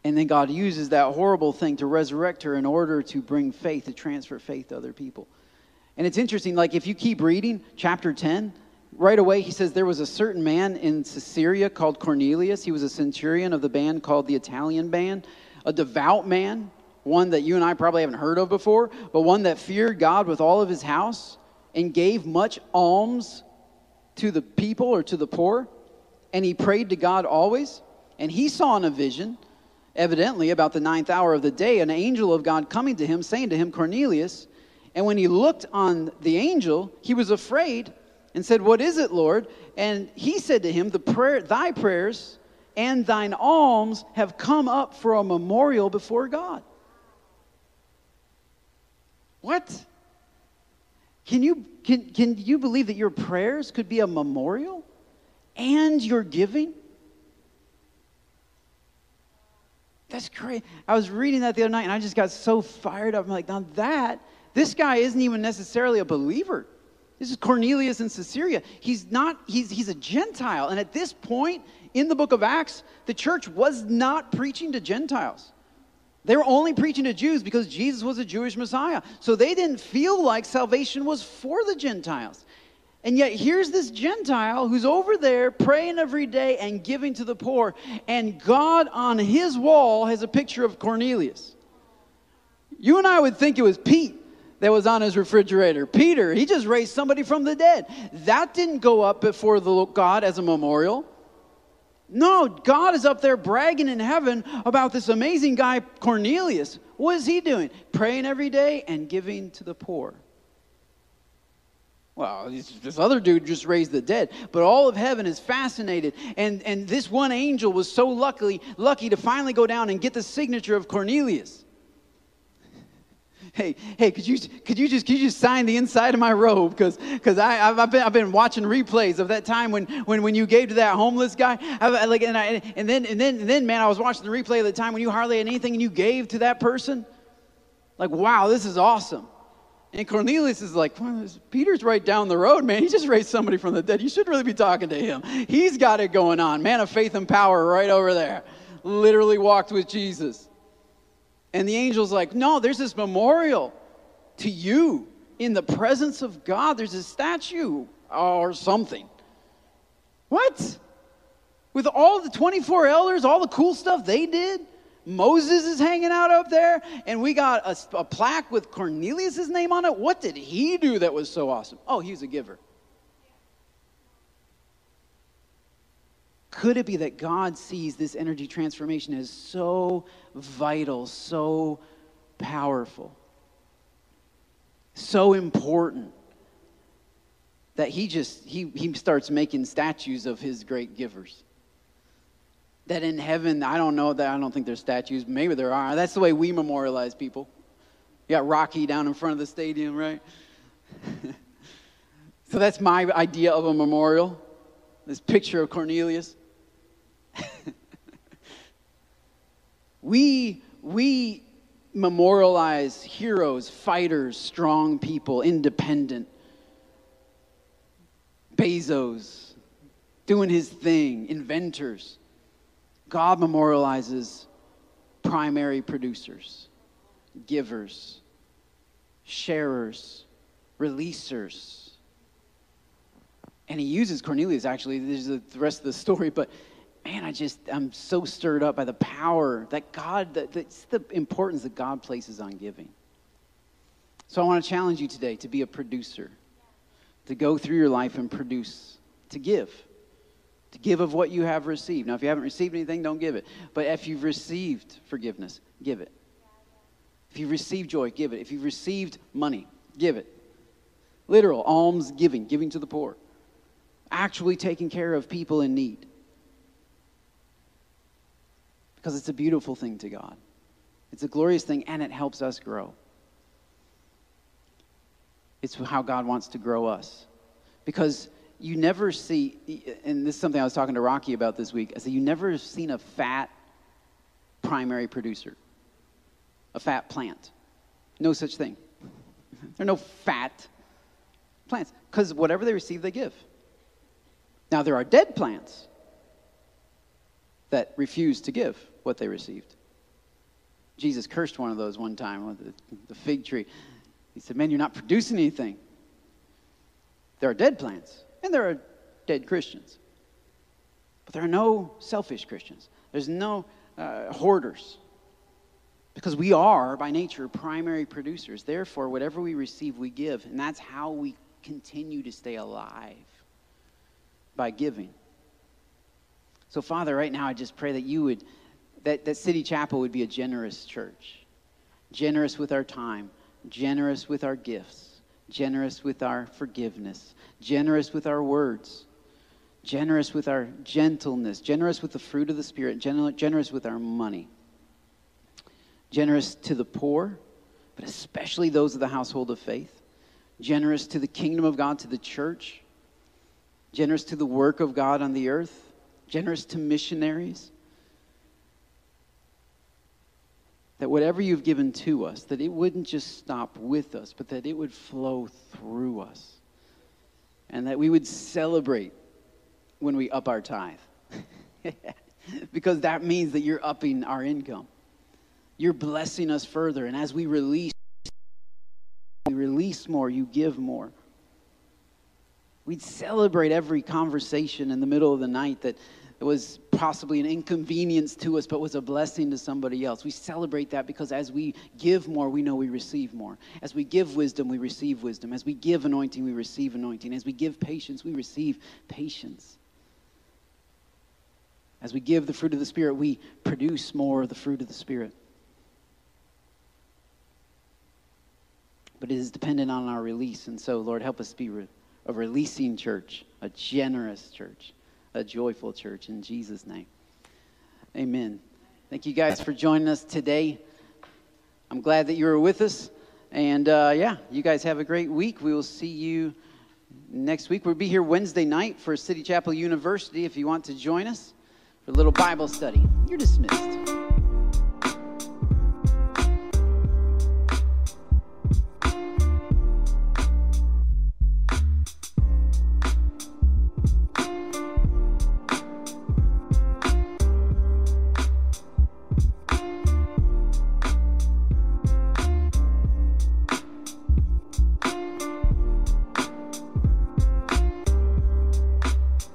and then God uses that horrible thing to resurrect her in order to bring faith, to transfer faith to other people. And it's interesting, like if you keep reading chapter 10, right away he says there was a certain man in Caesarea called Cornelius. He was a centurion of the band called the Italian band, a devout man one that you and I probably haven't heard of before, but one that feared God with all of his house and gave much alms to the people or to the poor. And he prayed to God always. And he saw in a vision, evidently about the ninth hour of the day, an angel of God coming to him, saying to him, Cornelius. And when he looked on the angel, he was afraid and said, What is it, Lord? And he said to him, the prayer, Thy prayers and thine alms have come up for a memorial before God. What? Can you, can, can you believe that your prayers could be a memorial and your giving? That's great. I was reading that the other night and I just got so fired up. I'm like, now that, this guy isn't even necessarily a believer. This is Cornelius in Caesarea. He's not, he's, he's a Gentile. And at this point in the book of Acts, the church was not preaching to Gentiles. They were only preaching to Jews because Jesus was a Jewish Messiah. So they didn't feel like salvation was for the Gentiles. And yet, here's this Gentile who's over there praying every day and giving to the poor. And God on his wall has a picture of Cornelius. You and I would think it was Pete that was on his refrigerator. Peter, he just raised somebody from the dead. That didn't go up before the God as a memorial. No, God is up there bragging in heaven about this amazing guy, Cornelius. What is he doing? Praying every day and giving to the poor. Well, this other dude just raised the dead, but all of heaven is fascinated. And, and this one angel was so lucky, lucky to finally go down and get the signature of Cornelius hey, hey, could you, could you just, could you just sign the inside of my robe? Because, because I've, I've been, I've been watching replays of that time when, when, when you gave to that homeless guy. I, like, and, I, and then, and then, and then, man, I was watching the replay of the time when you hardly had anything and you gave to that person. Like, wow, this is awesome. And Cornelius is like, Peter's right down the road, man. He just raised somebody from the dead. You should really be talking to him. He's got it going on. Man of faith and power right over there. Literally walked with Jesus. And the angel's like, No, there's this memorial to you in the presence of God. There's a statue or something. What? With all the 24 elders, all the cool stuff they did? Moses is hanging out up there, and we got a, a plaque with Cornelius' name on it. What did he do that was so awesome? Oh, he's a giver. Could it be that God sees this energy transformation as so vital, so powerful, so important that he just he, he starts making statues of his great givers? That in heaven, I don't know that I don't think there's statues. Maybe there are. That's the way we memorialize people. You got Rocky down in front of the stadium, right? (laughs) so that's my idea of a memorial. This picture of Cornelius. (laughs) we, we memorialize heroes, fighters, strong people, independent. Bezos doing his thing, inventors. God memorializes primary producers, givers, sharers, releasers. And he uses Cornelius, actually. There's the rest of the story, but man, I just, I'm so stirred up by the power that God, that, that's the importance that God places on giving. So I want to challenge you today to be a producer, to go through your life and produce, to give, to give of what you have received. Now, if you haven't received anything, don't give it. But if you've received forgiveness, give it. If you've received joy, give it. If you've received money, give it. Literal alms giving, giving to the poor, actually taking care of people in need because it's a beautiful thing to God. It's a glorious thing, and it helps us grow. It's how God wants to grow us. Because you never see, and this is something I was talking to Rocky about this week. I said, You never seen a fat primary producer, a fat plant. No such thing. (laughs) There are no fat plants, because whatever they receive, they give. Now, there are dead plants that refuse to give what they received. Jesus cursed one of those one time with the, fig tree. He said, Man, you're not producing anything. There are dead plants, and there are dead Christians. But there are no selfish Christians. There's no uh, hoarders. Because we are, by nature, primary producers. Therefore, whatever we receive, we give. And that's how we continue to stay alive by giving. So, Father, right now, I just pray that you would that, that City Chapel would be a generous church, generous with our time, generous with our gifts, generous with our forgiveness, generous with our words, generous with our gentleness, generous with the fruit of the Spirit, generous with our money, generous to the poor, but especially those of the household of faith, generous to the kingdom of God, to the church, generous to the work of God on the earth, generous to missionaries that whatever you've given to us, that it wouldn't just stop with us, but that it would flow through us. And that we would celebrate when we up our tithe. (laughs) because that means that you're upping our income. You're blessing us further. And as we release, we release more, you give more. We'd celebrate every conversation in the middle of the night that it was possibly an inconvenience to us, but was a blessing to somebody else. We celebrate that because as we give more, we know we receive more. As we give wisdom, we receive wisdom. As we give anointing, we receive anointing. As we give patience, we receive patience. As we give the fruit of the Spirit, we produce more of the fruit of the Spirit. But it is dependent on our release. And so, Lord, help us be a releasing church, a generous church a joyful church in Jesus' name. Amen. Thank you guys for joining us today. I'm glad that you were with us. And uh, yeah, you guys have a great week. We will see you next week. We'll be here Wednesday night for City Chapel University if you want to join us for a little Bible study. You're dismissed.